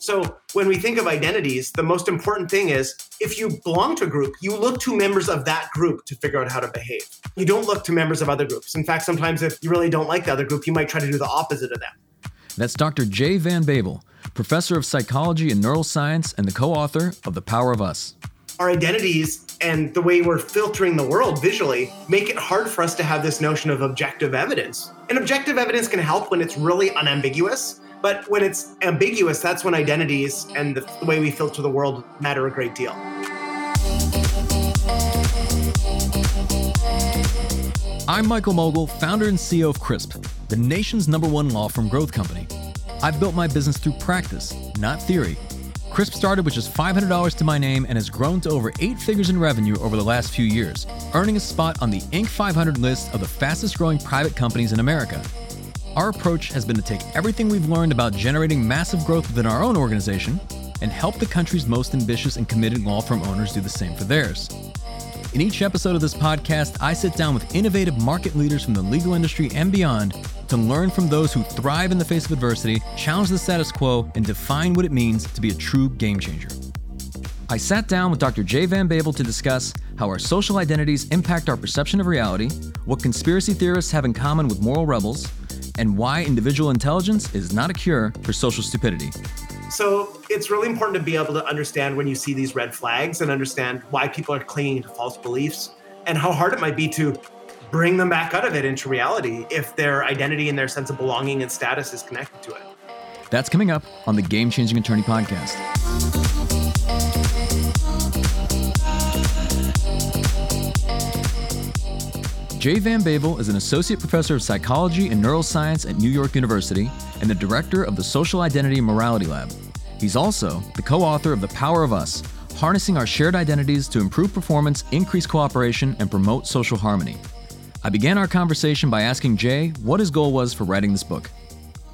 So when we think of identities, the most important thing is if you belong to a group, you look to members of that group to figure out how to behave. You don't look to members of other groups. In fact, sometimes if you really don't like the other group, you might try to do the opposite of them. That's Dr. Jay Van Bavel, professor of psychology and neuroscience and the co author of The Power of Us. Our identities and the way we're filtering the world visually make it hard for us to have this notion of objective evidence. And objective evidence can help when it's really unambiguous but when it's ambiguous, that's when identities and the, the way we filter the world matter a great deal. I'm Michael Mogill, founder and CEO of CRISP, the nation's number one law firm growth company. I've built my business through practice, not theory. CRISP started with just $500 to my name and has grown to over eight figures in revenue over the last few years, earning a spot on the Inc. 500 list of the fastest growing private companies in America. Our approach has been to take everything we've learned about generating massive growth within our own organization and help the country's most ambitious and committed law firm owners do the same for theirs. In each episode of this podcast, I sit down with innovative market leaders from the legal industry and beyond to learn from those who thrive in the face of adversity, challenge the status quo, and define what it means to be a true game changer. I sat down with Dr. Jay Van Bavel to discuss how our social identities impact our perception of reality, what conspiracy theorists have in common with moral rebels, and why individual intelligence is not a cure for social stupidity. So it's really important to be able to understand when you see these red flags and understand why people are clinging to false beliefs and how hard it might be to bring them back out of it into reality if their identity and their sense of belonging and status is connected to it. That's coming up on the Game Changing Attorney podcast. Jay Van Bavel is an associate professor of psychology and neuroscience at New York University and the director of the Social Identity and Morality Lab. He's also the co author of The Power of Us Harnessing Our Shared Identities to Improve Performance, Increase Cooperation, and Promote Social Harmony. I began our conversation by asking Jay what his goal was for writing this book.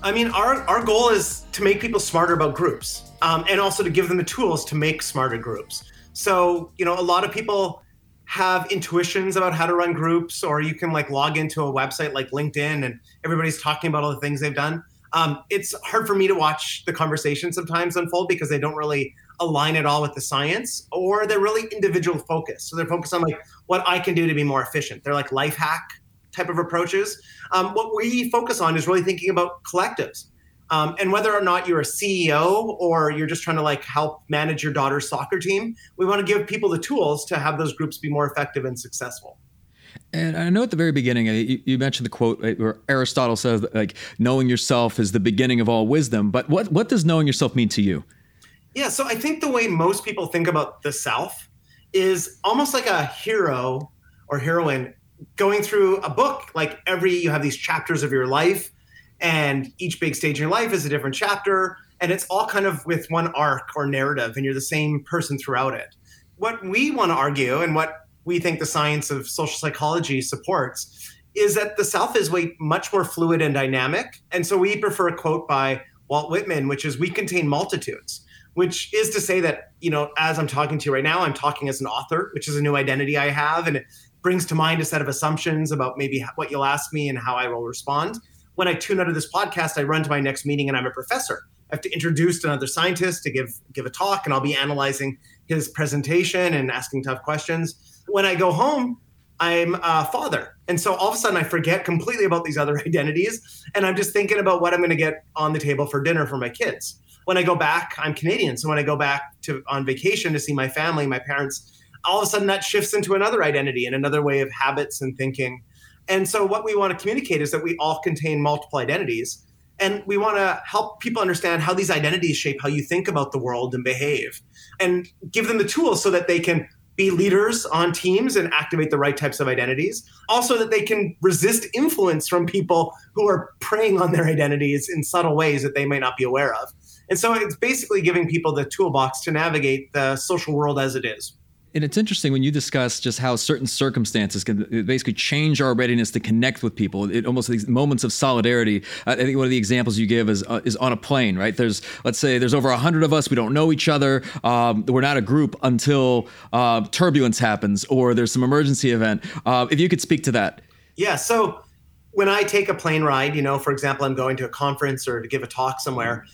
I mean, our, our goal is to make people smarter about groups um, and also to give them the tools to make smarter groups. So, you know, a lot of people have intuitions about how to run groups, or you can like log into a website like LinkedIn and everybody's talking about all the things they've done. Um, it's hard for me to watch the conversation sometimes unfold because they don't really align at all with the science or they're really individual focused. So they're focused on like what I can do to be more efficient. They're like life hack type of approaches. Um, what we focus on is really thinking about collectives. Um, and whether or not you're a CEO or you're just trying to like help manage your daughter's soccer team, we want to give people the tools to have those groups be more effective and successful. And I know at the very beginning, uh, you, mentioned the quote where Aristotle says, like, knowing yourself is the beginning of all wisdom. But what, what does knowing yourself mean to you? Yeah, so I think the way most people think about the self is almost like a hero or heroine going through a book. Like every, you have these chapters of your life and each big stage in your life is a different chapter and it's all kind of with one arc or narrative and you're the same person throughout it. What we want to argue and what we think the science of social psychology supports is that the self is way much more fluid and dynamic and so we prefer a quote by walt whitman which is we contain multitudes which is to say that you know as i'm talking to you right now i'm talking as an author which is a new identity i have and it brings to mind a set of assumptions about maybe what you'll ask me and how i will respond when I tune out of this podcast, I run to my next meeting and I'm a professor. I have to introduce another scientist to give give a talk, and I'll be analyzing his presentation and asking tough questions. When I go home, I'm a father. And so all of a sudden I forget completely about these other identities. And I'm just thinking about what I'm going to get on the table for dinner for my kids. When I go back, I'm Canadian. So when I go back to on vacation to see my family, my parents, all of a sudden that shifts into another identity and another way of habits and thinking. And so, what we want to communicate is that we all contain multiple identities. And we want to help people understand how these identities shape how you think about the world and behave, and give them the tools so that they can be leaders on teams and activate the right types of identities. Also, that they can resist influence from people who are preying on their identities in subtle ways that they may not be aware of. And so, it's basically giving people the toolbox to navigate the social world as it is and it's interesting when you discuss just how certain circumstances can basically change our readiness to connect with people. It almost these moments of solidarity. I think one of the examples you give is uh, is on a plane, right? There's let's say there's over hundred of us. We don't know each other. Um, we're not a group until uh, turbulence happens or there's some emergency event. Uh, if you could speak to that. Yeah. So when I take a plane ride, you know, for example, I'm going to a conference or to give a talk somewhere.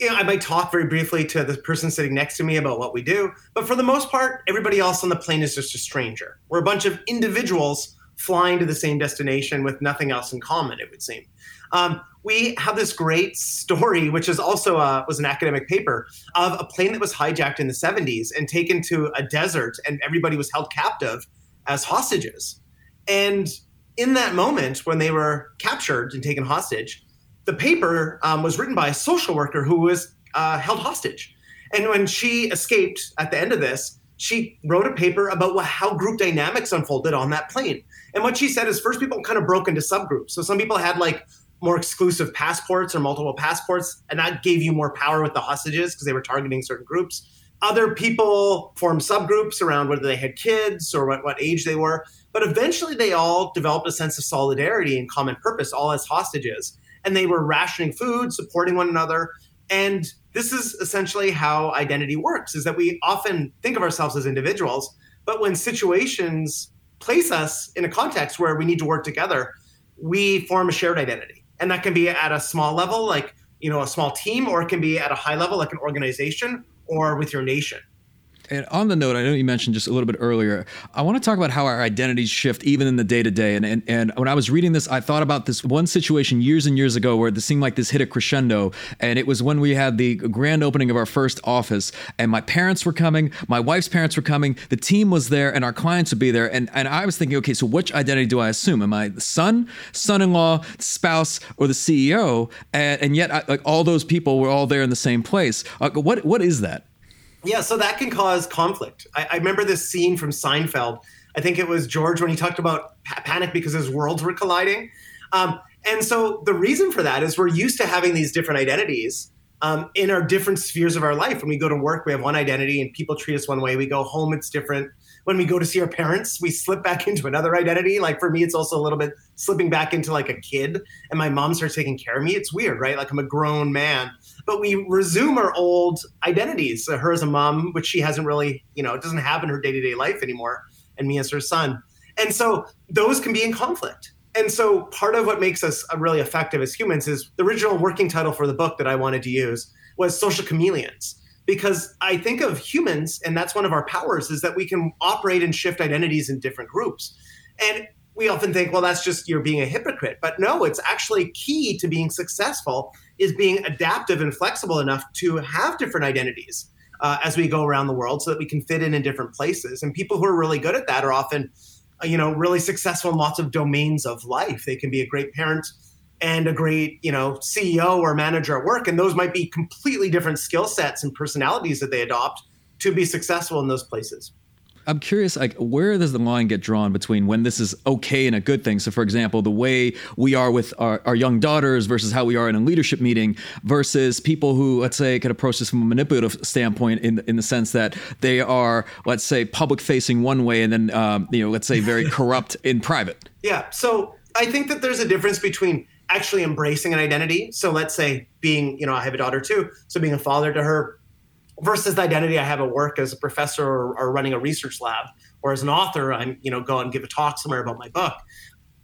You know, I might talk very briefly to the person sitting next to me about what we do, but for the most part, everybody else on the plane is just a stranger. We're a bunch of individuals flying to the same destination with nothing else in common, it would seem. Um, we have this great story, which is also a, was an academic paper of a plane that was hijacked in the 70s and taken to a desert, and everybody was held captive as hostages. And in that moment, when they were captured and taken hostage, the paper um, was written by a social worker who was uh, held hostage. And when she escaped at the end of this, she wrote a paper about what, how group dynamics unfolded on that plane. And what she said is first people kind of broke into subgroups. So some people had like more exclusive passports or multiple passports, and that gave you more power with the hostages because they were targeting certain groups. Other people formed subgroups around whether they had kids or what, what age they were. But eventually they all developed a sense of solidarity and common purpose, all as hostages and they were rationing food, supporting one another. And this is essentially how identity works is that we often think of ourselves as individuals, but when situations place us in a context where we need to work together, we form a shared identity. And that can be at a small level, like, you know, a small team, or it can be at a high level, like an organization or with your nation. And on the note, I know you mentioned just a little bit earlier, I want to talk about how our identities shift even in the day to day. And when I was reading this, I thought about this one situation years and years ago where it seemed like this hit a crescendo. And it was when we had the grand opening of our first office, and my parents were coming, my wife's parents were coming, the team was there, and our clients would be there. And and I was thinking, okay, so which identity do I assume? Am I the son, son-in-law, spouse, or the CEO? And, and yet, I, like all those people were all there in the same place. Uh, what what is that? Yeah, so that can cause conflict. I, I, remember this scene from Seinfeld. I think it was George when he talked about pa- panic because his worlds were colliding. Um, and so the reason for that is we're used to having these different identities um, in our different spheres of our life. When we go to work, we have one identity and people treat us one way. We go home, it's different. When we go to see our parents, we slip back into another identity. Like for me, it's also a little bit slipping back into like a kid. And my mom starts taking care of me. It's weird, right? Like I'm a grown man but we resume our old identities. her as a mom, which she hasn't really, you know, it doesn't have in her day to day life anymore, and me as her son. And so those can be in conflict. And so part of what makes us uh, really effective as humans is the original working title for the book that I wanted to use was social chameleons. Because I think of humans, and that's one of our powers, is that we can operate and shift identities in different groups. And we often think, well, that's just you're being a hypocrite. But no, it's actually key to being successful is being adaptive and flexible enough to have different identities uh, as we go around the world so that we can fit in in different places. And people who are really good at that are often, uh, you know, really successful in lots of domains of life. They can be a great parent and a great, you know, CEO or manager at work. And those might be completely different skill sets and personalities that they adopt to be successful in those places. I'm curious, like, where does the line get drawn between when this is okay and a good thing? So, for example, the way we are with our, our young daughters versus how we are in a leadership meeting versus people who, let's say, could approach this from a manipulative standpoint in, in the sense that they are, let's say, public facing one way and then, um, you know, let's say, very corrupt in private. Yeah. So, I think that there's a difference between actually embracing an identity. So, let's say being, you know, I have a daughter too. So, being a father to her, versus the identity I have at work as a professor or, or, running a research lab, or as an author, I'm you know go and give a talk somewhere about my book.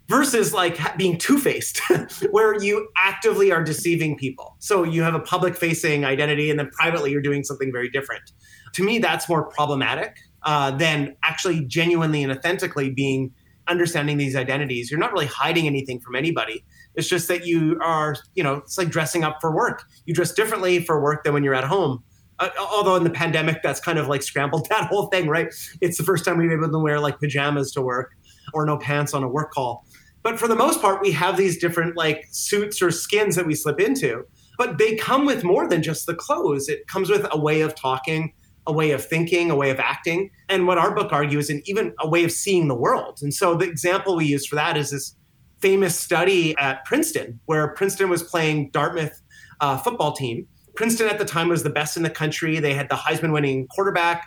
Versus like being two faced, where you actively are deceiving people. So you have a public facing identity, and then privately you're doing something very different. To me, that's more problematic uh, than actually genuinely and authentically being understanding these identities. You're not really hiding anything from anybody. It's just that you are, you know, it's like dressing up for work. You dress differently for work than when you're at home. Uh, although in the pandemic that's kind of like scrambled that whole thing right? It's the first time we've been able to wear like pajamas to work or no pants on a work call. But for the most part we have these different like suits or skins that we slip into but they come with more than just the clothes. It comes with a way of talking a way of thinking a way of acting and what our book argues and even a way of seeing the world. And so the example we use for that is this famous study at princeton where princeton was playing dartmouth uh, football team Princeton at the time was the best in the country. They had the Heisman winning quarterback.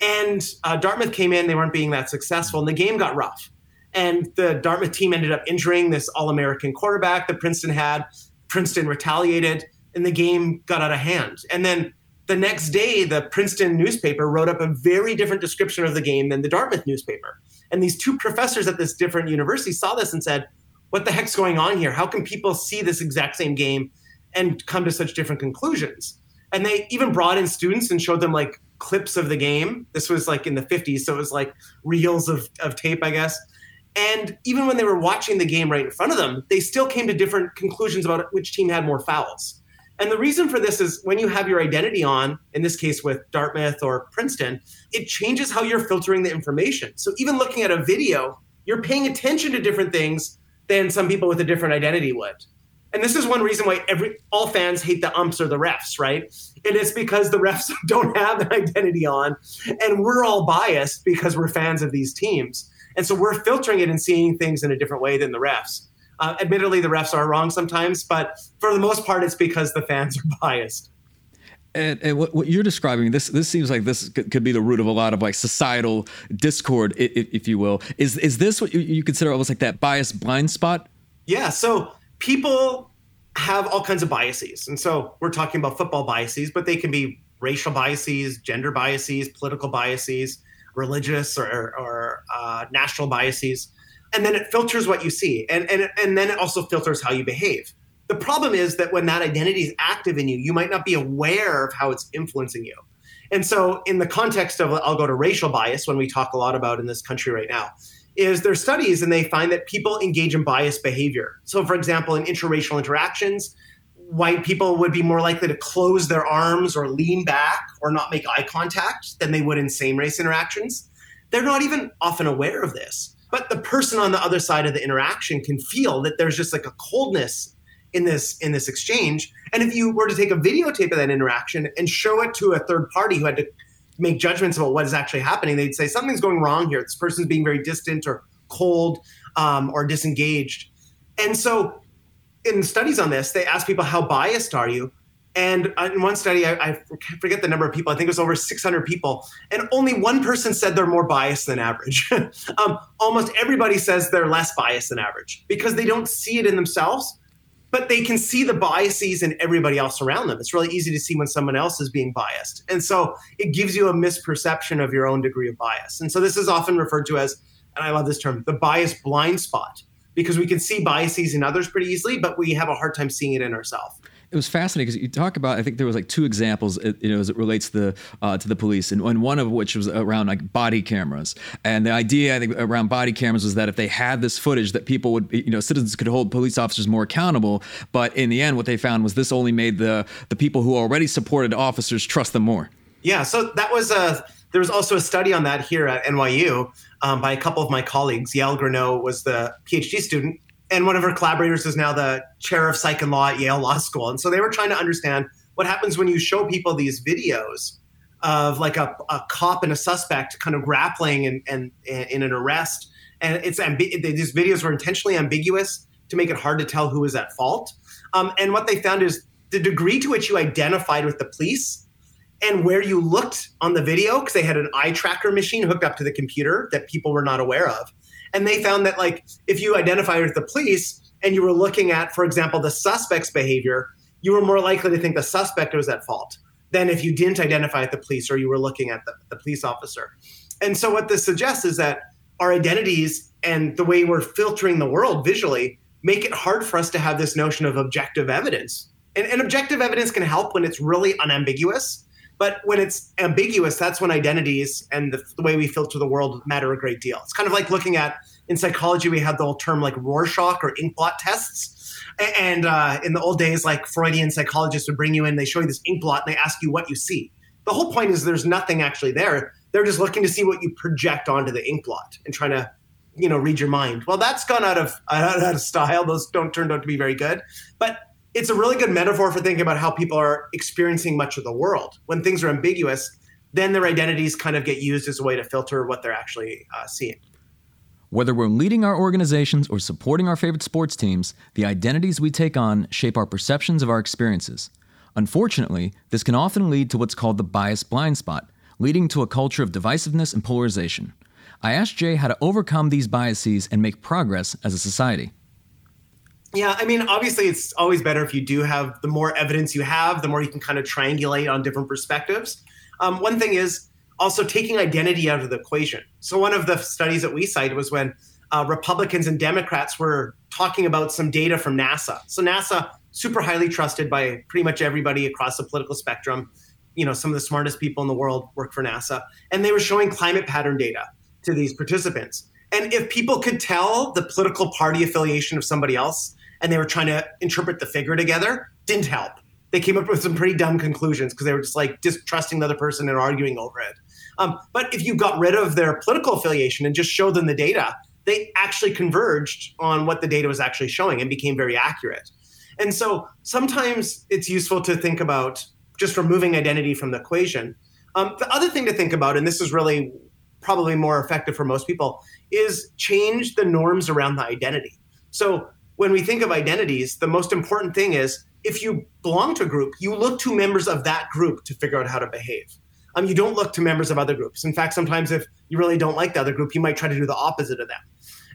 And uh, Dartmouth came in, they weren't being that successful, and the game got rough. And the Dartmouth team ended up injuring this All American quarterback that Princeton had. Princeton retaliated, and the game got out of hand. And then the next day, the Princeton newspaper wrote up a very different description of the game than the Dartmouth newspaper. And these two professors at this different university saw this and said, What the heck's going on here? How can people see this exact same game and come to such different conclusions. And they even brought in students and showed them like clips of the game. This was like in the 50s, so it was like reels of, of tape, I guess. And even when they were watching the game right in front of them, they still came to different conclusions about which team had more fouls. And the reason for this is when you have your identity on, in this case with Dartmouth or Princeton, it changes how you're filtering the information. So even looking at a video, you're paying attention to different things than some people with a different identity would. And this is one reason why every all fans hate the umps or the refs, right? And It is because the refs don't have an identity on, and we're all biased because we're fans of these teams. And so we're filtering it and seeing things in a different way than the refs. Uh, admittedly, the refs are wrong sometimes, but for the most part, it's because the fans are biased. And, and what, what, you're describing, this this seems like this could, could, be the root of a lot of like societal discord, if, if you will. Is is this what you, consider almost like that bias blind spot? Yeah. So people have all kinds of biases, and so we're talking about football biases, but they can be racial biases, gender biases, political biases, religious or, or uh, national biases and then it filters what you see and, and, and then it also filters how you behave the problem is that when that identity is active in you you might not be aware of how it's influencing you. And so in the context of i'll go to racial bias when we talk a lot about in this country right now is there studies and they find that people engage in biased behavior. So for example in interracial interactions white people would be more likely to close their arms or lean back or not make eye contact than they would in same race interactions. They're not even often aware of this. But the person on the other side of the interaction can feel that there's just like a coldness in this in this exchange. And if you were to take a videotape of that interaction and show it to a third party who had to make judgments about what is actually happening they'd say something's going wrong here. This person's being very distant or cold um, or disengaged. And so in studies on this they ask people how biased are you? And in one study, I, I, forget the number of people, I think it was over 600 people, and only one person said they're more biased than average. um, almost everybody says they're less biased than average because they don't see it in themselves, but they can see the biases in everybody else around them. It's really easy to see when someone else is being biased. And so it gives you a misperception of your own degree of bias. And so this is often referred to as, and I love this term, the bias blind spot, because we can see biases in others pretty easily, but we have a hard time seeing it in ourselves it was fascinating because you talk about. I think there was like two examples, uh, you know, as it relates to the uh, to the police, and, and one of which was around like body cameras. And the idea I think around body cameras was that if they had this footage, that people would, you know, citizens could hold police officers more accountable. But in the end, what they found was this only made the the people who already supported officers trust them more. Yeah, so that was a. There was also a study on that here at NYU um, by a couple of my colleagues. Yael Granot was the PhD student and one of her collaborators is now the chair of psych and law at Yale Law School. And so they were trying to understand what happens when you show people these videos of like a, a cop and a suspect kind of grappling in, in, in an arrest. And it's ambi- these videos were intentionally ambiguous to make it hard to tell who was at fault. Um, and what they found is the degree to which you identified with the police and where you looked on the video, because they had an eye tracker machine hooked up to the computer that people were not aware of and they found that like if you identified with the police and you were looking at, for example, the suspect's behavior, you were more likely to think the suspect was at fault than if you didn't identify with the police or you were looking at the, the police officer. And so what this suggests is that our identities and the way we're filtering the world visually make it hard for us to have this notion of objective evidence. And, and objective evidence can help when it's really unambiguous but when it's ambiguous, that's when identities and the, the, way we filter the world matter a great deal. It's kind of like looking at in psychology, we have the old term like Rorschach or inkblot tests. And uh, in the old days, like Freudian psychologists would bring you in, they show you this inkblot and they ask you what you see. The whole point is there's nothing actually there. They're just looking to see what you project onto the inkblot and trying to, you know, read your mind. Well, that's gone out of out of style. Those don't turn out to be very good. But it's a really good metaphor for thinking about how people are experiencing much of the world. When things are ambiguous, then their identities kind of get used as a way to filter what they're actually uh, seeing. Whether we're leading our organizations or supporting our favorite sports teams, the identities we take on shape our perceptions of our experiences. Unfortunately, this can often lead to what's called the bias blind spot, leading to a culture of divisiveness and polarization. I asked Jay how to overcome these biases and make progress as a society. Yeah, I mean, obviously, it's always better if you do have the more evidence you have, the more you can kind of triangulate on different perspectives. Um, one thing is also taking identity out of the equation. So, one of the studies that we cited was when uh, Republicans and Democrats were talking about some data from NASA. So, NASA super highly trusted by pretty much everybody across the political spectrum. You know, some of the smartest people in the world work for NASA, and they were showing climate pattern data to these participants. And if people could tell the political party affiliation of somebody else, and they were trying to interpret the figure together, didn't help. They came up with some pretty dumb conclusions because they were just like distrusting the other person and arguing over it. Um, but if you got rid of their political affiliation and just showed them the data, they actually converged on what the data was actually showing and became very accurate. And so sometimes it's useful to think about just removing identity from the equation. Um, the other thing to think about, and this is really probably more effective for most people, is change the norms around the identity. So when we think of identities, the most important thing is if you belong to a group, you look to members of that group to figure out how to behave. Um, you don't look to members of other groups. In fact, sometimes if you really don't like the other group, you might try to do the opposite of them.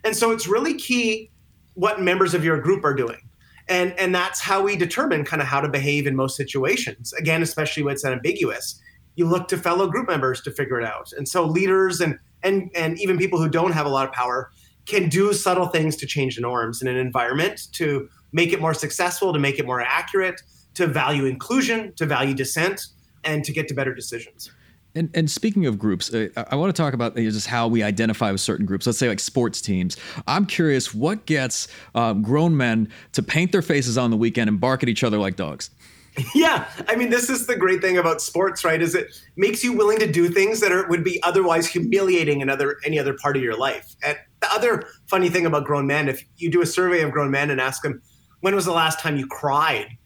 And so it's really key what members of your group are doing. And, and that's how we determine kind of how to behave in most situations. Again, especially when it's ambiguous, you look to fellow group members to figure it out. And so leaders and and and even people who don't have a lot of power can do subtle things to change the norms in an environment to make it more successful, to make it more accurate, to value inclusion, to value dissent, and to get to better decisions. And, and speaking of groups, uh, I want to talk about just how we identify with certain groups. Let's say like sports teams. I'm curious what gets um, grown men to paint their faces on the weekend and bark at each other like dogs. Yeah, I mean, this is the great thing about sports, right? Is it makes you willing to do things that are would be otherwise humiliating in other any other part of your life. And the other funny thing about grown men, if you do a survey of grown men and ask them, when was the last time you cried?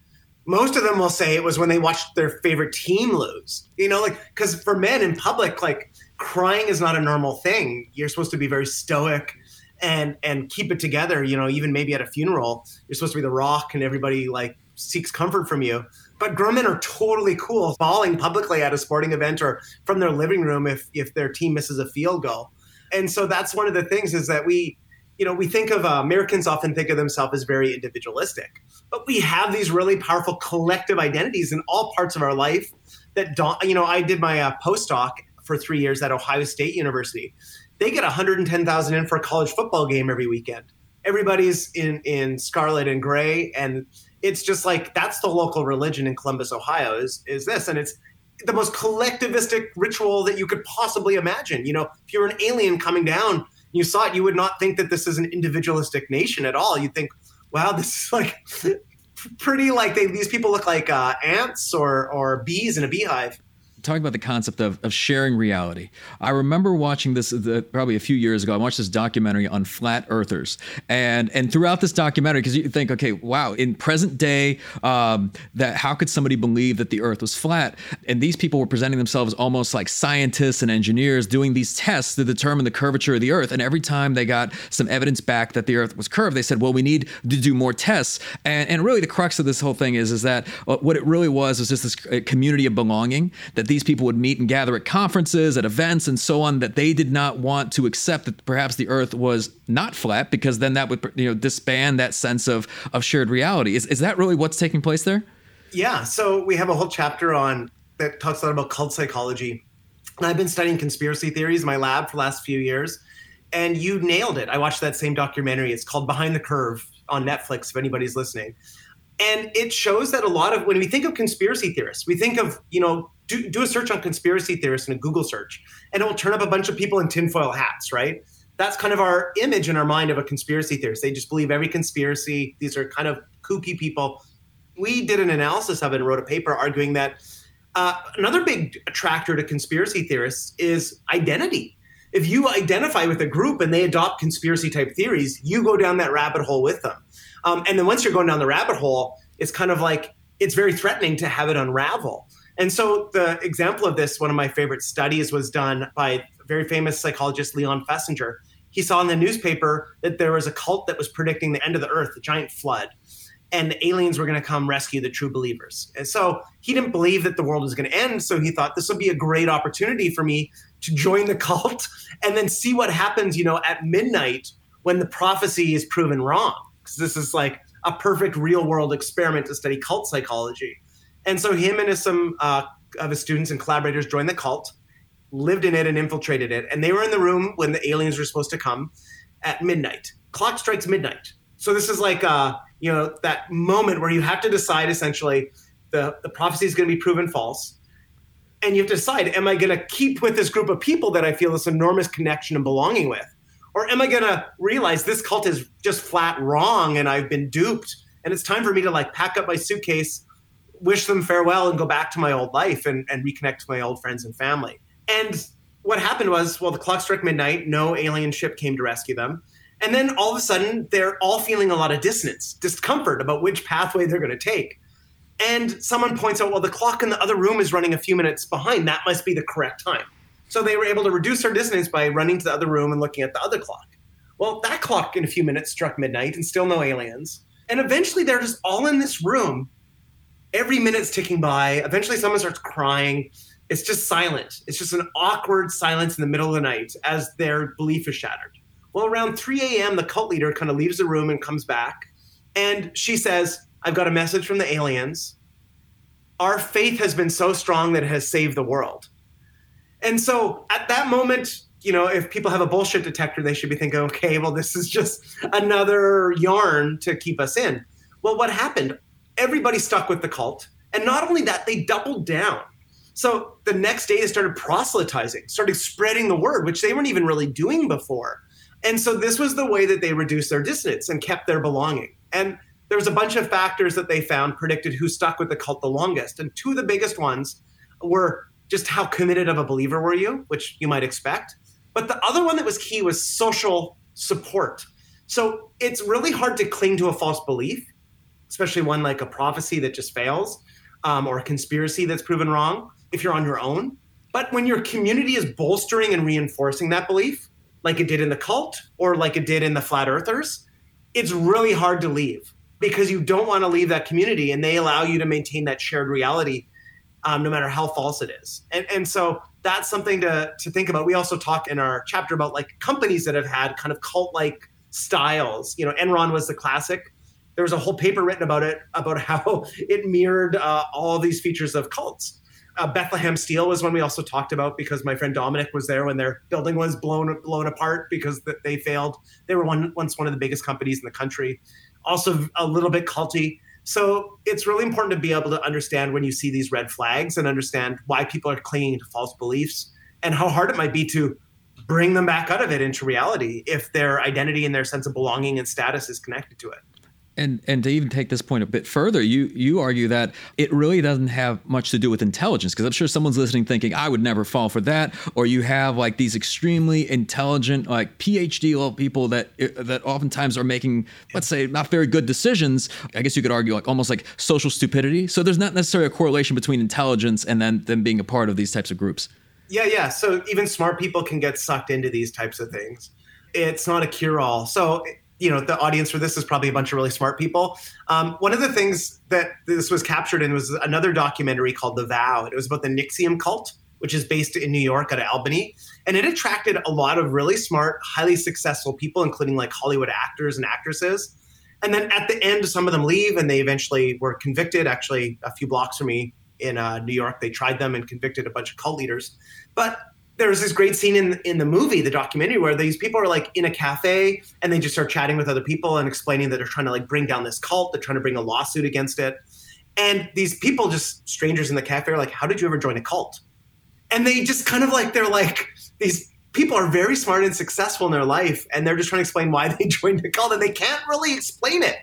most of them will say it was when they watched their favorite team lose. You know, like because for men in public, like crying is not a normal thing. You're supposed to be very stoic and and keep it together. You know, even maybe at a funeral, you're supposed to be the rock, and everybody like seeks comfort from you. But grown men are totally cool, bawling publicly at a sporting event or from their living room if if their team misses a field goal. And so that's one of the things is that we you know, we think of uh, Americans often think of themselves as very individualistic, but we have these really powerful collective identities in all parts of our life that don't, you know, I did my uh, postdoc for three years at Ohio State University. They get 110,000 in for a college football game every weekend. Everybody's in, in scarlet and gray. And it's just like, that's the local religion in Columbus, Ohio is, is this. And it's, the most collectivistic ritual that you could possibly imagine. You know, if you're an alien coming down, you saw it, you would not think that this is an individualistic nation at all. You'd think, wow, this is like pretty like they, these people look like uh, ants or or bees in a beehive talking about the concept of, of sharing reality. I remember watching this the, probably a few years ago. I watched this documentary on flat earthers, and and throughout this documentary, because you think, okay, wow, in present day, um, that how could somebody believe that the Earth was flat? And these people were presenting themselves almost like scientists and engineers doing these tests to determine the curvature of the Earth. And every time they got some evidence back that the Earth was curved, they said, well, we need to do more tests. And and really, the crux of this whole thing is is that uh, what it really was was just this uh, community of belonging that these these people would meet and gather at conferences, at events, and so on, that they did not want to accept that perhaps the earth was not flat because then that would you know disband that sense of of shared reality. Is, is that really what's taking place there? Yeah. So we have a whole chapter on that talks a lot about cult psychology. And I've been studying conspiracy theories in my lab for the last few years. And you nailed it. I watched that same documentary. It's called Behind the Curve on Netflix, if anybody's listening. And it shows that a lot of when we think of conspiracy theorists, we think of, you know, do, do a search on conspiracy theorists in a Google search, and it will turn up a bunch of people in tinfoil hats, right? That's kind of our image in our mind of a conspiracy theorist. They just believe every conspiracy. These are kind of kooky people. We did an analysis of it and wrote a paper arguing that uh, another big attractor to conspiracy theorists is identity. If you identify with a group and they adopt conspiracy type theories, you go down that rabbit hole with them. Um, and then once you're going down the rabbit hole, it's kind of like it's very threatening to have it unravel. And so the example of this, one of my favorite studies was done by very famous psychologist Leon Festinger. He saw in the newspaper that there was a cult that was predicting the end of the earth, a giant flood, and the aliens were going to come rescue the true believers. And so he didn't believe that the world was going to end. So he thought this would be a great opportunity for me to join the cult and then see what happens, you know, at midnight when the prophecy is proven wrong. Because this is like a perfect real world experiment to study cult psychology. And so him and his, some uh, of his students and collaborators joined the cult, lived in it and infiltrated it. And they were in the room when the aliens were supposed to come at midnight. Clock strikes midnight. So this is like uh, you know that moment where you have to decide essentially the the prophecy is going to be proven false, and you have to decide: Am I going to keep with this group of people that I feel this enormous connection and belonging with, or am I going to realize this cult is just flat wrong and I've been duped, and it's time for me to like pack up my suitcase, wish them farewell, and go back to my old life and, and reconnect to my old friends and family. And what happened was, well, the clock struck midnight. No alien ship came to rescue them. And then all of a sudden, they're all feeling a lot of dissonance, discomfort about which pathway they're going to take. And someone points out, well, the clock in the other room is running a few minutes behind. That must be the correct time. So they were able to reduce their dissonance by running to the other room and looking at the other clock. Well, that clock in a few minutes struck midnight and still no aliens. And eventually they're just all in this room. Every minute's ticking by. Eventually someone starts crying it's just silent. It's just an awkward silence in the middle of the night as their belief is shattered. Well, around 3 a.m., the cult leader kind of leaves the room and comes back. And she says, I've got a message from the aliens. Our faith has been so strong that it has saved the world. And so at that moment, you know, if people have a bullshit detector, they should be thinking, okay, well, this is just another yarn to keep us in. Well, what happened? Everybody stuck with the cult. And not only that, they doubled down so the next day they started proselytizing, started spreading the word, which they weren't even really doing before. And so this was the way that they reduced their dissonance and kept their belonging. And there was a bunch of factors that they found predicted who stuck with the cult the longest. And two of the biggest ones were just how committed of a believer were you, which you might expect. But the other one that was key was social support. So it's really hard to cling to a false belief, especially one like a prophecy that just fails um, or a conspiracy that's proven wrong if you're on your own. But when your community is bolstering and reinforcing that belief, like it did in the cult or like it did in the flat earthers, it's really hard to leave because you don't want to leave that community and they allow you to maintain that shared reality um, no matter how false it is. And, and so that's something to, to think about. We also talk in our chapter about like companies that have had kind of cult like styles. You know, Enron was the classic. There was a whole paper written about it, about how it mirrored uh, all these features of cults. Uh, Bethlehem Steel was one we also talked about because my friend Dominic was there when their building was blown blown apart because they failed. They were one, once one of the biggest companies in the country. Also, a little bit culty. So it's really important to be able to understand when you see these red flags and understand why people are clinging to false beliefs and how hard it might be to bring them back out of it into reality if their identity and their sense of belonging and status is connected to it. And and to even take this point a bit further, you you argue that it really doesn't have much to do with intelligence because I'm sure someone's listening thinking I would never fall for that. Or you have like these extremely intelligent like PhD level people that that oftentimes are making let's say not very good decisions. I guess you could argue like almost like social stupidity. So there's not necessarily a correlation between intelligence and then them being a part of these types of groups. Yeah, yeah. So even smart people can get sucked into these types of things. It's not a cure all. So you know the audience for this is probably a bunch of really smart people. Um, one of the things that this was captured in was another documentary called The Vow. It was about the NXIVM cult, which is based in New York at Albany, and it attracted a lot of really smart, highly successful people, including like Hollywood actors and actresses. And then at the end, some of them leave, and they eventually were convicted. Actually, a few blocks from me in uh, New York, they tried them and convicted a bunch of cult leaders. But there was this great scene in in the movie, the documentary, where these people are like in a cafe and they just start chatting with other people and explaining that they're trying to like bring down this cult. They're trying to bring a lawsuit against it. And these people, just strangers in the cafe, are like, "How did you ever join a cult?" And they just kind of like they're like these people are very smart and successful in their life, and they're just trying to explain why they joined a cult, and they can't really explain it.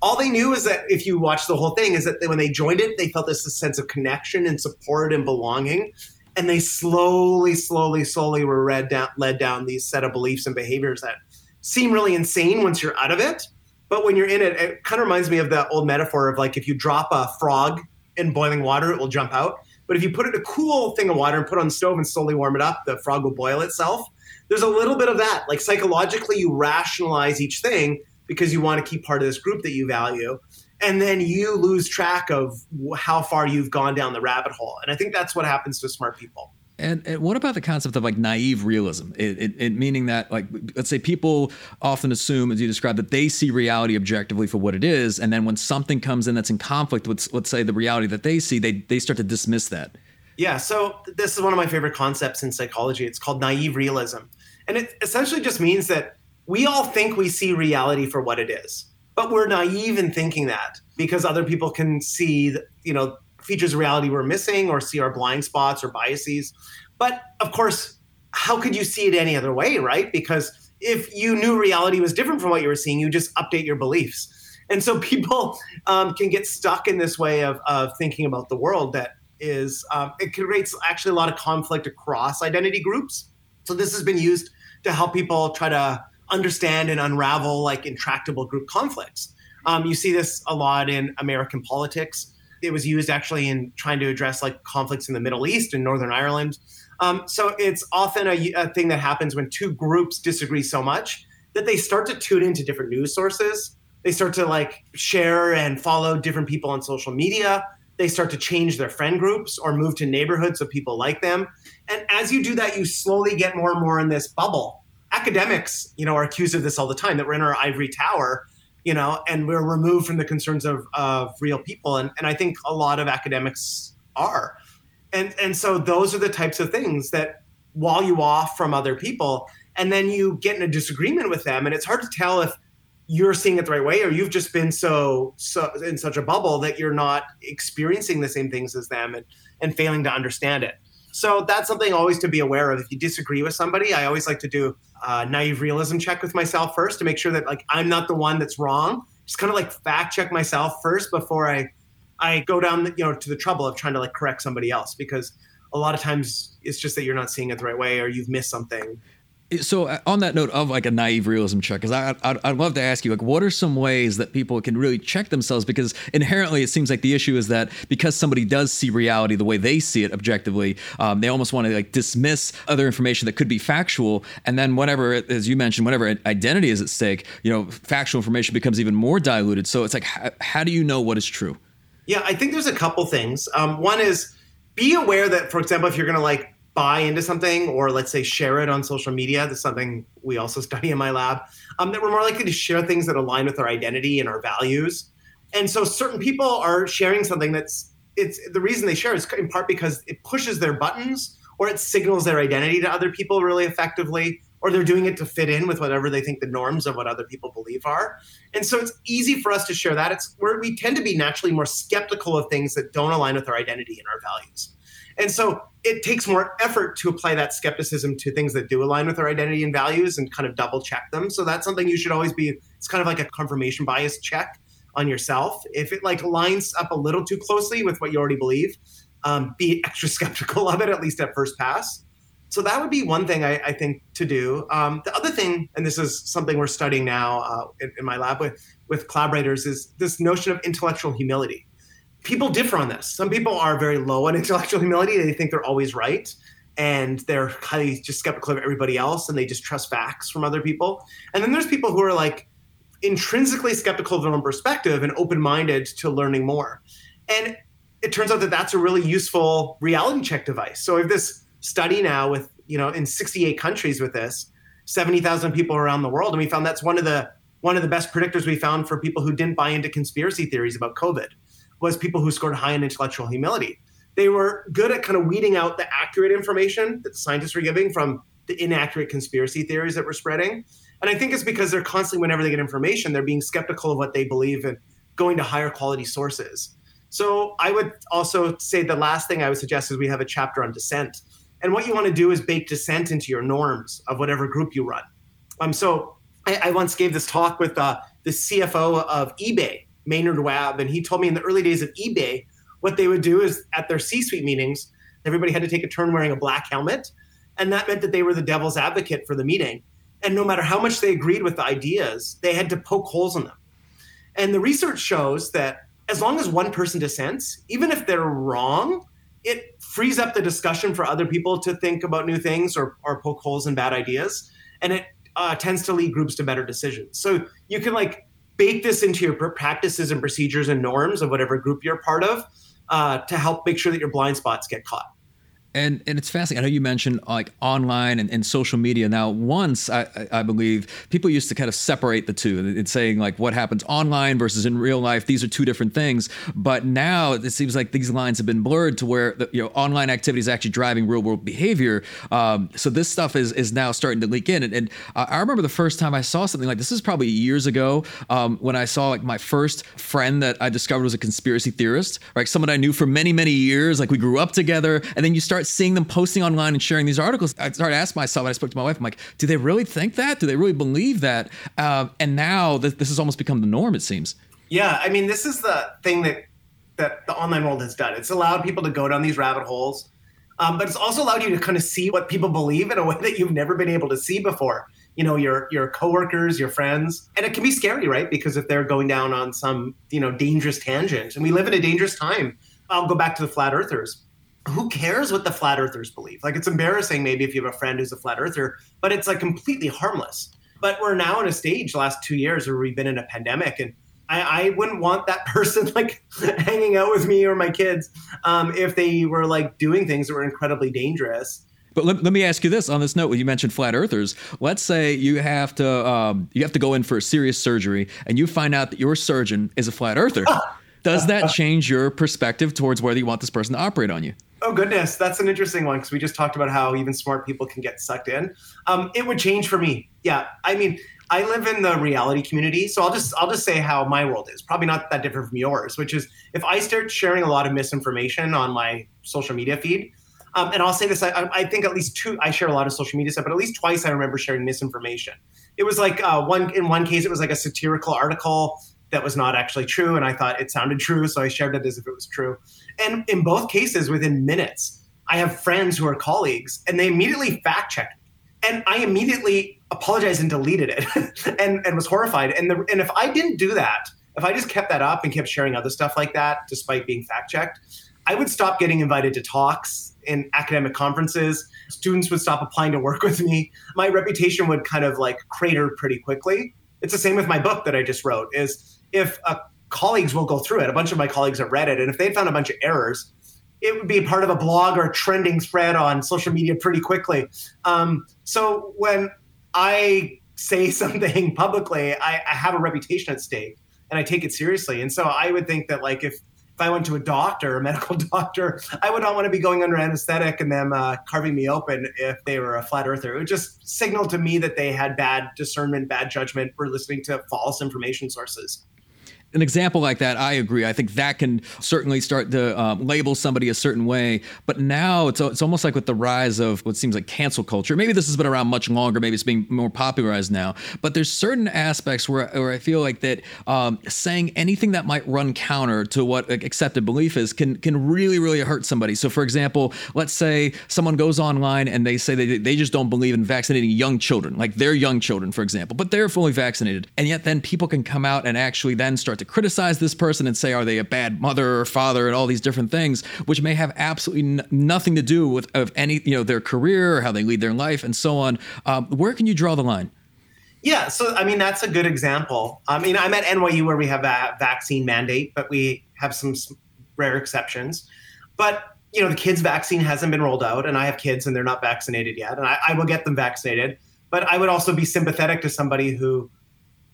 All they knew is that if you watch the whole thing, is that when they joined it, they felt this sense of connection and support and belonging and they slowly, slowly, slowly were led down, led down these set of beliefs and behaviors that seem really insane once you're out of it. But when you're in it, it kind of reminds me of the old metaphor of like if you drop a frog in boiling water, it will jump out. But if you put it in a cool thing of water and put it on the stove and slowly warm it up, the frog will boil itself. There's a little bit of that. Like psychologically, you rationalize each thing because you want to keep part of this group that you value and then you lose track of how far you've gone down the rabbit hole. And I think that's what happens to smart people. And, and, what about the concept of like naive realism? It, it, it, meaning that like let's say people often assume, as you described, that they see reality objectively for what it is, and then when something comes in that's in conflict with let's say the reality that they see, they they start to dismiss that. Yeah. So this is one of my favorite concepts in psychology. It's called naive realism, and it essentially just means that we all think we see reality for what it is but we're naive in thinking that because other people can see, you know, features of reality we're missing or see our blind spots or biases. But of course, how could you see it any other way, right? Because if you knew reality was different from what you were seeing, you just update your beliefs. And so people um, can get stuck in this way of, of thinking about the world that is, um, it creates actually a lot of conflict across identity groups. So this has been used to help people try to understand and unravel like intractable group conflicts. Um, you see this a lot in American politics. It was used actually in trying to address like conflicts in the Middle East and Northern Ireland. Um, so it's often a, a thing that happens when two groups disagree so much that they start to tune into different news sources. They start to like share and follow different people on social media. They start to change their friend groups or move to neighborhoods of people like them. And as you do that, you slowly get more and more in this bubble. Academics, you know, are accused of this all the time that we're in our ivory tower, you know, and we're removed from the concerns of, of real people. And, and I think a lot of academics are. And, and so those are the types of things that wall you off from other people. And then you get in a disagreement with them. And it's hard to tell if you're seeing it the right way or you've just been so so in such a bubble that you're not experiencing the same things as them and, and failing to understand it so that's something always to be aware of. If you disagree with somebody i always like to do a naive realism check with myself first to make sure that like i'm not the one that's wrong. Just kind of like fact check myself first before i i go down the, you know to the trouble of trying to like correct somebody else because a lot of times it's just that you're not seeing it the right way or you've missed something so uh, on that note of like a naive realism check because I, I'd, I'd, love to ask you like what are some ways that people can really check themselves? Because inherently it seems like the issue is that because somebody does see reality the way they see it objectively um, they almost want to like dismiss other information that could be factual. And then whatever as you mentioned whatever identity is at stake you know factual information becomes even more diluted. So it's like how, how do you know what is true? Yeah i think there's a couple things. Um, one is be aware that for example if you're going to like buy into something or let's say share it on social media that's something we also study in my lab um, that we're more likely to share things that align with our identity and our values. And so certain people are sharing something that's it's the reason they share is in part because it pushes their buttons or it signals their identity to other people really effectively or they're doing it to fit in with whatever they think the norms of what other people believe are. And so it's easy for us to share that. It's where we tend to be naturally more skeptical of things that don't align with our identity and our values and so it takes more effort to apply that skepticism to things that do align with our identity and values and kind of double check them. So that's something you should always be, it's kind of like a confirmation bias check on yourself. If it like lines up a little too closely with what you already believe, um, be extra skeptical of it, at least at first pass. So that would be one thing I, I think to do. Um, the other thing, and this is something we're studying now uh, in, in my lab with, with collaborators, is this notion of intellectual humility people differ on this. Some people are very low on intellectual humility. They think they're always right. And they're highly just skeptical of everybody else and they just trust facts from other people. And then there's people who are like intrinsically skeptical of their own perspective and open minded to learning more. And it turns out that that's a really useful reality check device. So we have this study now with, you know, in 68 countries with this, 70,000 people around the world. And we found that's one of the one of the best predictors we found for people who didn't buy into conspiracy theories about COVID was people who scored high in intellectual humility. They were good at kind of weeding out the accurate information that the scientists were giving from the inaccurate conspiracy theories that were spreading. And I think it's because they're constantly, whenever they get information, they're being skeptical of what they believe and going to higher quality sources. So I would also say the last thing I would suggest is we have a chapter on dissent. And what you want to do is bake dissent into your norms of whatever group you run. Um, so I, I once gave this talk with uh, the CFO of eBay, Maynard Webb, and he told me in the early days of eBay, what they would do is at their C-suite meetings, everybody had to take a turn wearing a black helmet, and that meant that they were the devil's advocate for the meeting. And no matter how much they agreed with the ideas, they had to poke holes in them. And the research shows that as long as one person dissents, even if they're wrong, it frees up the discussion for other people to think about new things or, or poke holes in bad ideas. And it uh, tends to lead groups to better decisions. So you can like bake this into your practices and procedures and norms of whatever group you're part of uh, to help make sure that your blind spots get caught. And and it's fascinating. I know you mentioned like online and, and social media. Now, once I, I believe people used to kind of separate the two. and saying like what happens online versus in real life. These are two different things. But now it seems like these lines have been blurred to where the, you know online activity is actually driving real world behavior. Um, so this stuff is is now starting to leak in. And, and I remember the first time I saw something like this. Is probably years ago um, when I saw like my first friend that I discovered was a conspiracy theorist, right? Someone I knew for many many years. Like we grew up together, and then you start start seeing them posting online and sharing these articles, I started asking myself, I spoke to my wife, I'm like, do they really think that? Do they really believe that? Uh, and now th- this has almost become the norm, it seems. Yeah, I mean, this is the thing that that the online world has done. It's allowed people to go down these rabbit holes, um, but it's also allowed you to kind of see what people believe in a way that you've never been able to see before. You know, your your coworkers, your friends, and it can be scary, right? Because if they're going down on some you know dangerous tangent, and we live in a dangerous time. I'll go back to the flat earthers who cares what the flat earthers believe? Like it's embarrassing maybe if you have a friend who's a flat earther, but it's like completely harmless. But we're now in a stage, the last two years, where we've been in a pandemic, and I, I wouldn't want that person like hanging out with me or my kids um, if they were like doing things that were incredibly dangerous. But let, let me ask you this on this note: when you mentioned flat earthers. Let's say you have to um, you have to go in for a serious surgery, and you find out that your surgeon is a flat earther. Does that change your perspective towards whether you want this person to operate on you? Oh goodness, that's an interesting one because we just talked about how even smart people can get sucked in. Um, it would change for me. Yeah, I mean, I live in the reality community, so I'll just I'll just say how my world is. Probably not that different from yours, which is if I start sharing a lot of misinformation on my social media feed, um, and I'll say this, I, I, think at least two, I share a lot of social media stuff, but at least twice I remember sharing misinformation. It was like uh, one in one case, it was like a satirical article that was not actually true. And I thought it sounded true. So I shared it as if it was true. And in both cases, within minutes, I have friends who are colleagues and they immediately fact checked me. And I immediately apologized and deleted it and, and was horrified. And, the, and if I didn't do that, if I just kept that up and kept sharing other stuff like that, despite being fact checked, I would stop getting invited to talks in academic conferences. Students would stop applying to work with me. My reputation would kind of like crater pretty quickly. It's the same with my book that I just wrote is if uh, colleagues will go through it, a bunch of my colleagues have read it, and if they found a bunch of errors, it would be part of a blog or a trending thread on social media pretty quickly. Um, so when I say something publicly, I, I, have a reputation at stake and I take it seriously. And so I would think that like if if I went to a doctor, a medical doctor, I would not want to be going under anesthetic and them uh, carving me open if they were a flat earther. It would just signal to me that they had bad discernment, bad judgment for listening to false information sources an example like that, I agree. I think that can certainly start to um, label somebody a certain way. But now it's it's almost like with the rise of what seems like cancel culture. Maybe this has been around much longer. Maybe it's being more popularized now. But there's certain aspects where where I feel like that um, saying anything that might run counter to what accepted belief is can can really really hurt somebody. So for example, let's say someone goes online and they say they they just don't believe in vaccinating young children, like they're young children, for example, but they're fully vaccinated, and yet then people can come out and actually then start to criticize this person and say, are they a bad mother or father and all these different things, which may have absolutely n- nothing to do with of any, you know, their career or how they lead their life and so on. Um, where can you draw the line? Yeah, so I mean that's a good example. I mean I'm at NYU where we have a vaccine mandate, but we have some rare exceptions. But you know the kids' vaccine hasn't been rolled out, and I have kids and they're not vaccinated yet, and I, I will get them vaccinated. But I would also be sympathetic to somebody who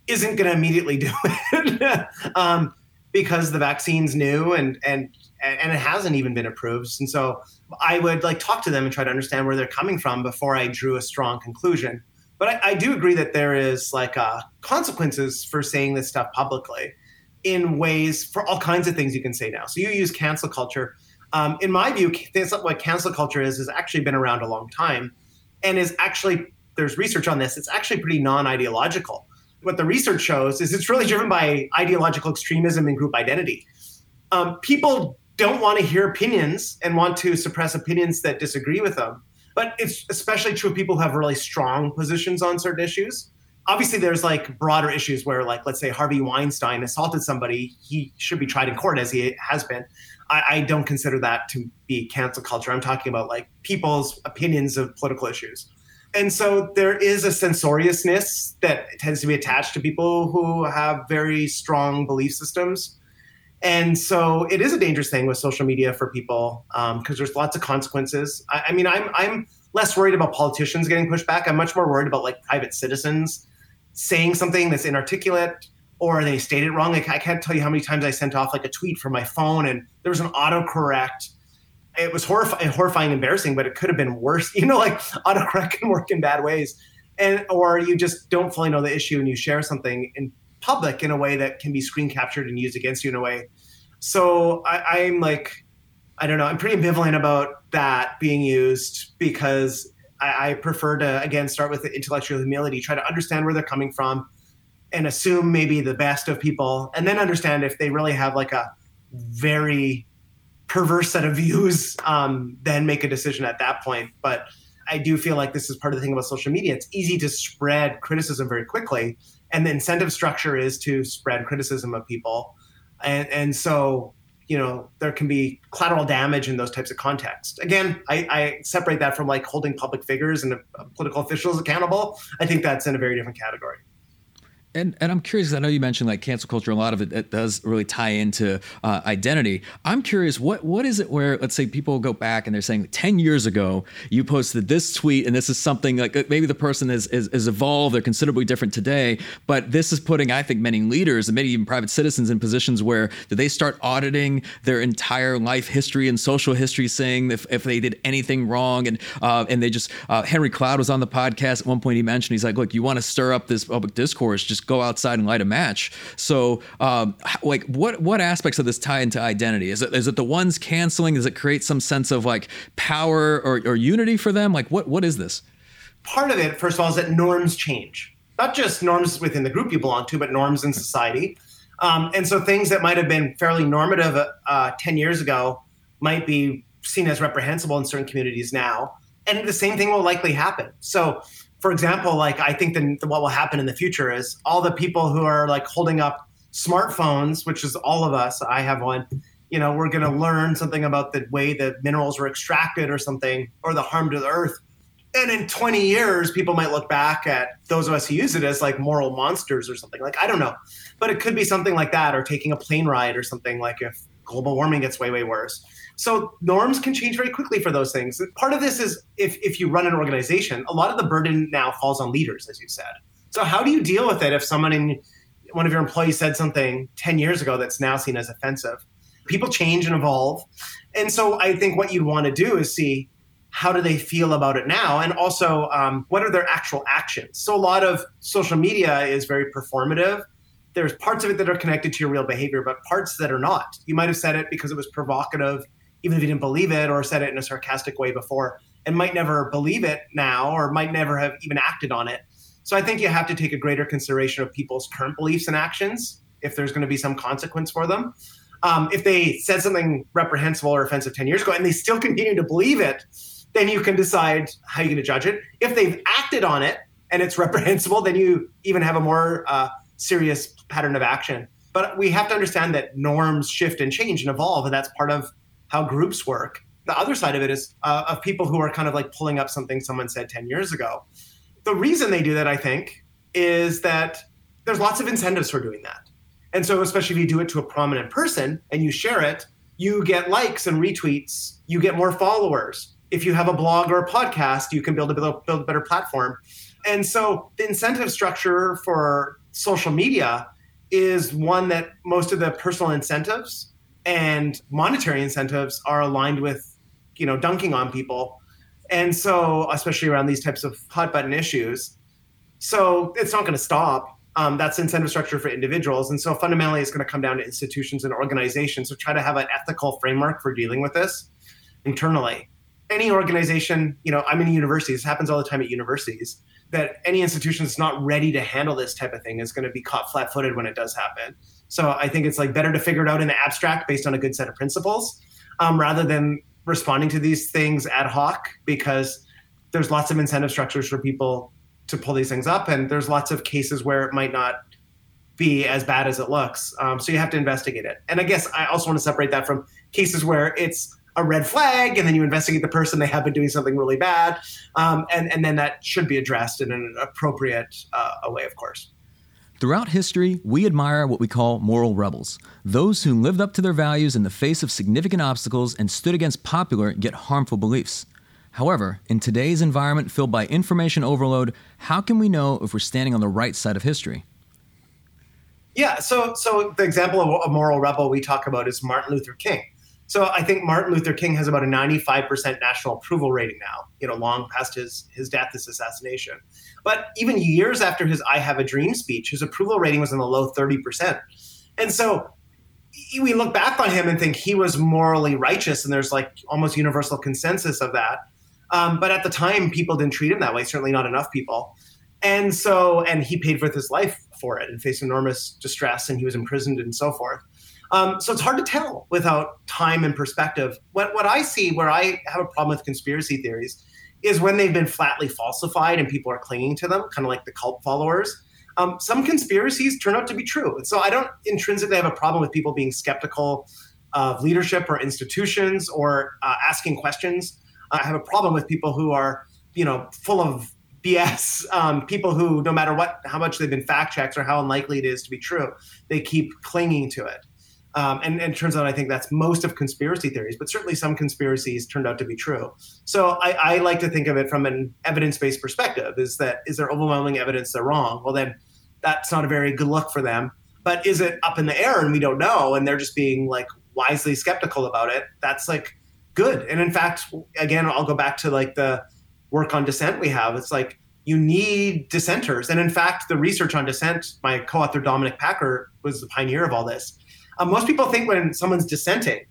isn't going to immediately do it um, because the vaccine's new and and and it hasn't even been approved. And so I would like talk to them and try to understand where they're coming from before I drew a strong conclusion. But I, I do agree that there is like uh, consequences for saying this stuff publicly in ways for all kinds of things you can say now. So you use cancel culture. Um, in my view, what cancel culture is has actually been around a long time, and is actually there's research on this. It's actually pretty non-ideological what the research shows is it's really driven by ideological extremism and group identity. Um, people don't want to hear opinions and want to suppress opinions that disagree with them. But it's especially true of people who have really strong positions on certain issues. Obviously, there's like broader issues where, like, let's say Harvey Weinstein assaulted somebody, he should be tried in court as he has been. I, I don't consider that to be cancel culture. I'm talking about like people's opinions of political issues. And so there is a censoriousness that tends to be attached to people who have very strong belief systems. And so it is a dangerous thing with social media for people because um, there's lots of consequences. I, I mean, I'm I'm less worried about politicians getting pushed back. I'm much more worried about like private citizens saying something that's inarticulate or they state it wrong. Like I can't tell you how many times I sent off like a tweet from my phone and there was an autocorrect. It was horrifying, horrifying, embarrassing, but it could have been worse. You know, like autocorrect can work in bad ways, and or you just don't fully know the issue and you share something in public in a way that can be screen captured and used against you in a way. So I, I'm like, I don't know. I'm pretty ambivalent about that being used because I, I prefer to again start with the intellectual humility, try to understand where they're coming from, and assume maybe the best of people, and then understand if they really have like a very perverse set of views, um, then make a decision at that point. But I do feel like this is part of the thing about social media. It's easy to spread criticism very quickly, and the incentive structure is to spread criticism of people, and and so you know there can be collateral damage in those types of contexts again I, I, separate that from like holding public figures and political officials accountable i think that's in a very different category and, and I'm curious, I know you mentioned like cancel culture, a lot of it, it does really tie into uh, identity. I'm curious, what what is it where, let's say people go back and they're saying 10 years ago, you posted this tweet and this is something like uh, maybe the person is, is, is evolved, they're considerably different today, but this is putting, I think, many leaders and maybe even private citizens in positions where do they start auditing their entire life history and social history, saying if, if they did anything wrong and uh, and they just, uh, Henry Cloud was on the podcast at one point, he mentioned, he's like, look, you want to stir up this public discourse, just go outside and light a match. So, um, like, what what aspects of this tie into identity? Is it is it the ones canceling? Does it create some sense of like power or, or unity for them? Like, what what is this? Part of it, first of all, is that norms change. Not just norms within the group you belong to, but norms in society. Um, and so things that might have been fairly normative uh, 10 years ago might be seen as reprehensible in certain communities now. And the same thing will likely happen. So for example, like I think then what will happen in the future is all the people who are like holding up smartphones, which is all of us. I have one. You know, we're going to learn something about the way that minerals were extracted or something, or the harm to the earth. And in 20 years, people might look back at those of us who use it as like moral monsters or something. Like, I don't know. But it could be something like that, or taking a plane ride or something like if global warming gets way, way worse. So norms can change very quickly for those things. Part of this is if, if you run an organization, a lot of the burden now falls on leaders, as you said. So how do you deal with it if someone in one of your employees said something 10 years ago that's now seen as offensive? People change and evolve. And so I think what you'd want to do is see how do they feel about it now? And also, um, what are their actual actions? So a lot of social media is very performative. There's parts of it that are connected to your real behavior, but parts that are not. You might have said it because it was provocative even if you didn't believe it or said it in a sarcastic way before, and might never believe it now or might never have even acted on it. So I think you have to take a greater consideration of people's current beliefs and actions if there's going to be some consequence for them. Um, if they said something reprehensible or offensive 10 years ago and they still continue to believe it, then you can decide how you're going to judge it. If they've acted on it and it's reprehensible, then you even have a more uh, serious pattern of action. But we have to understand that norms shift and change and evolve, and that's part of how groups work. The other side of it is uh, of people who are kind of like pulling up something someone said 10 years ago. The reason they do that, I think, is that there's lots of incentives for doing that. And so, especially if you do it to a prominent person and you share it, you get likes and retweets, you get more followers. If you have a blog or a podcast, you can build a, build a better platform. And so, the incentive structure for social media is one that most of the personal incentives and monetary incentives are aligned with you know dunking on people. And so especially around these types of hot button issues. So it's not going to stop um, that's incentive structure for individuals. And so fundamentally it's going to come down to institutions and organizations so try to have an ethical framework for dealing with this internally. Any organization you know i'm in universities this happens all the time at universities that any institution that's not ready to handle this type of thing is going to be caught flat-footed when it does happen so I think it's like better to figure it out in the abstract based on a good set of principles um, rather than responding to these things ad hoc because there's lots of incentive structures for people to pull these things up and there's lots of cases where it might not be as bad as it looks. Um, so you have to investigate it. And i guess i also want to separate that from cases where it's a red flag and then you investigate the person they have been doing something really bad um, and, and then that should be addressed in an appropriate uh, way of course Throughout history, we admire what we call moral rebels those who lived up to their values in the face of significant obstacles and stood against popular yet harmful beliefs. However, in today's environment filled by information overload, how can we know if we're standing on the right side of history? Yeah, so so the example of a moral rebel we talk about is Martin Luther King. So I think Martin Luther King has about a 95% national approval rating now, you know, long past his his death, his assassination. But even years after his I Have a Dream speech, his approval rating was in the low 30%. And so we look back on him and think he was morally righteous, and there's like almost universal consensus of that. Um, but at the time, people didn't treat him that way. Certainly not enough people. And so, and he paid with his life for it and faced enormous distress, and he was imprisoned and so forth. Um, so it's hard to tell without time and perspective. What what I see, where I have a problem with conspiracy theories, is when they've been flatly falsified and people are clinging to them, kind of like the cult followers. Um, some conspiracies turn out to be true, so I don't intrinsically have a problem with people being skeptical of leadership or institutions or uh, asking questions I have a problem with people who are, you know, full of BS. Um, people who, no matter what, how much they've been fact checked or how unlikely it is to be true, they keep clinging to it. Um, and, and, it turns out I think that's most of conspiracy theories, but certainly some conspiracies turned out to be true. So I, I like to think of it from an evidence-based perspective: is that is there overwhelming evidence they're wrong? Well, then that's not a very good look for them. But is it up in the air and we don't know, and they're just being like wisely skeptical about it? That's like good. And in fact, again, I'll go back to like the work on dissent we have. It's like you need dissenters. And in fact, the research on dissent, my co-author Dominic Packer was the pioneer of all this. Um, most people think when someone's dissenting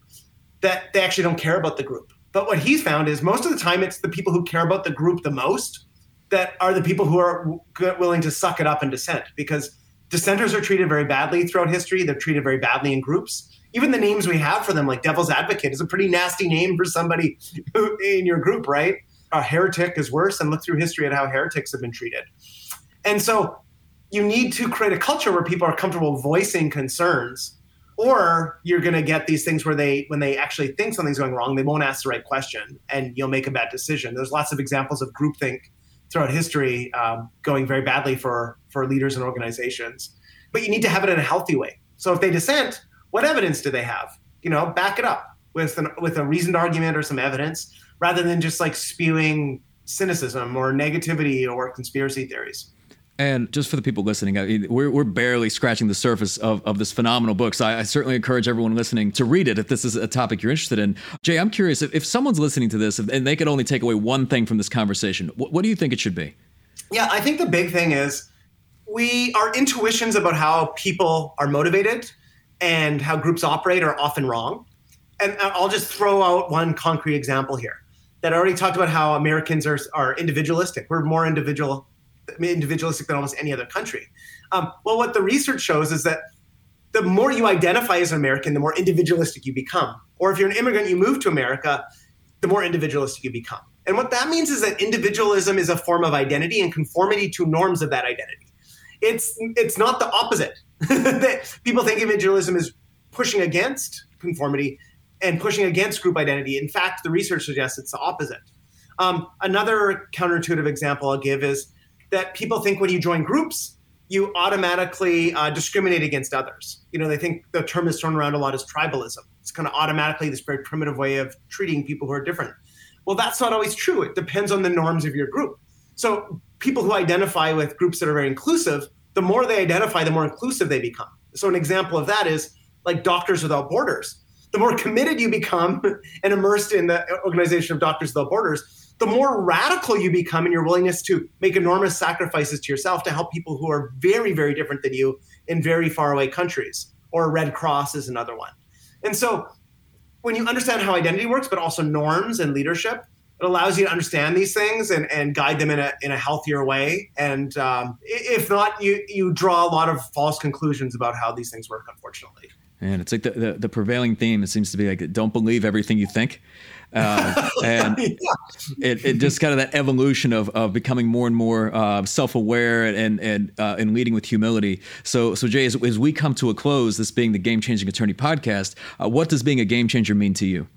that they actually don't care about the group. But what he's found is most of the time it's the people who care about the group the most that are the people who are willing to suck it up and dissent because dissenters are treated very badly throughout history. They're treated very badly in groups even the names we have for them, like Devil's Advocate, is a pretty nasty name for somebody who, in your group, right? A heretic is worse, and look through history at how heretics have been treated. And so you need to create a culture where people are comfortable voicing concerns, or you're going to get these things where they, when they actually think something's going wrong, they won't ask the right question, and you'll make a bad decision. There's lots of examples of groupthink throughout history um, going very badly for for leaders and organizations. But you need to have it in a healthy way. So if they dissent, what evidence do they have? You know, back it up with an, with a reasoned argument or some evidence, rather than just like spewing cynicism or negativity or conspiracy theories. And just for the people listening, uh, we're, we're barely scratching the surface of, of this phenomenal book. So I, I, certainly encourage everyone listening to read it if this is a topic you're interested in. Jay, I'm curious if, if someone's listening to this and they could only take away one thing from this conversation, what, what do you think it should be? Yeah, I think the big thing is we our intuitions about how people are motivated and how groups operate are often wrong. And uh, I'll just throw out one concrete example here that I already talked about how Americans are, are individualistic. We're more individual, individualistic than almost any other country. Um, well, what the research shows is that the more you identify as an American, the more individualistic you become. Or if you're an immigrant, you move to America, the more individualistic you become. And what that means is that individualism is a form of identity and conformity to norms of that identity. It's it's not the opposite. that people think individualism is pushing against conformity and pushing against group identity. In fact, the research suggests it's the opposite. Um, another counterintuitive example I'll give is that people think when you join groups, you automatically uh, discriminate against others. You know, they think the term is thrown around a lot as tribalism. It's kind of automatically this very primitive way of treating people who are different. Well, that's not always true. It depends on the norms of your group. So people who identify with groups that are very inclusive the more they identify, the more inclusive they become. So, an example of that is like Doctors Without Borders. The more committed you become and immersed in the organization of Doctors Without Borders, the more radical you become in your willingness to make enormous sacrifices to yourself to help people who are very, very different than you in very far away countries. Or Red Cross is another one. And so, when you understand how identity works, but also norms and leadership, it allows you to understand these things and, and guide them in a, in a healthier way. And um, if not, you, you draw a lot of false conclusions about how these things work, unfortunately. And it's like the, the, the prevailing theme, it seems to be like, don't believe everything you think. Uh, and yeah. it, it just kind of that evolution of, of becoming more and more uh, self-aware and and uh, and leading with humility. So so Jay, as, as, we come to a close, this being the Game Changing Attorney podcast, uh, what does being a game changer mean to you?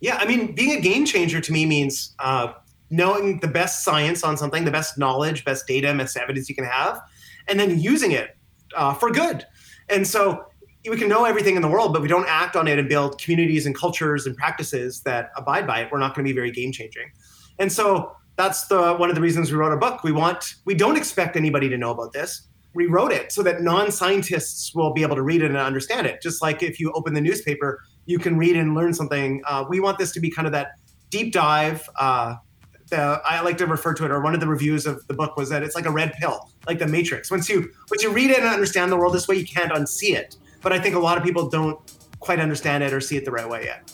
Yeah, I mean, being a game changer to me means uh, knowing the best science on something, the best knowledge, best data, best evidence you can have, and then using it uh, for good. And so we can know everything in the world, but we don't act on it and build communities and cultures and practices that abide by it. We're not going to be very game changing. And so that's the one of the reasons we wrote a book. We want we don't expect anybody to know about this. We wrote it so that non-scientists will be able to read it and understand it. Just like if you open the newspaper, you can read and learn something. Uh, we want this to be kind of that deep dive. Uh, the, I like to refer to it, or one of the reviews of the book was that it's like a red pill, like the Matrix. Once you once you read it and understand the world this way, you can't unsee it. But I think a lot of people don't quite understand it or see it the right way yet.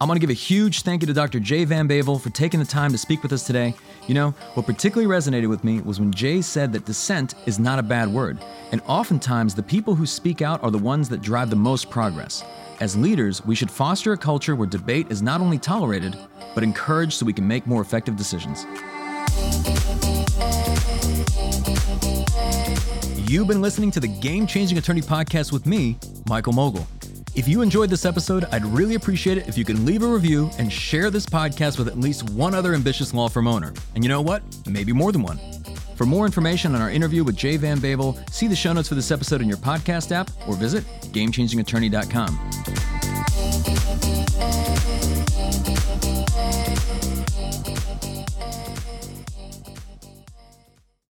I want to give a huge thank you to Dr. Jay Van Bavel for taking the time to speak with us today. You know, what particularly resonated with me was when Jay said that dissent is not a bad word, and oftentimes the people who speak out are the ones that drive the most progress. As leaders, we should foster a culture where debate is not only tolerated, but encouraged so we can make more effective decisions. You've been listening to the Game Changing Attorney Podcast with me, Michael Mogill. If you enjoyed this episode, I'd really appreciate it if you could leave a review and share this podcast with at least one other ambitious law firm owner. And you know what? Maybe more than one. For more information on our interview with Jay Van Bavel, see the show notes for this episode in your podcast app or visit GameChangingAttorney.com.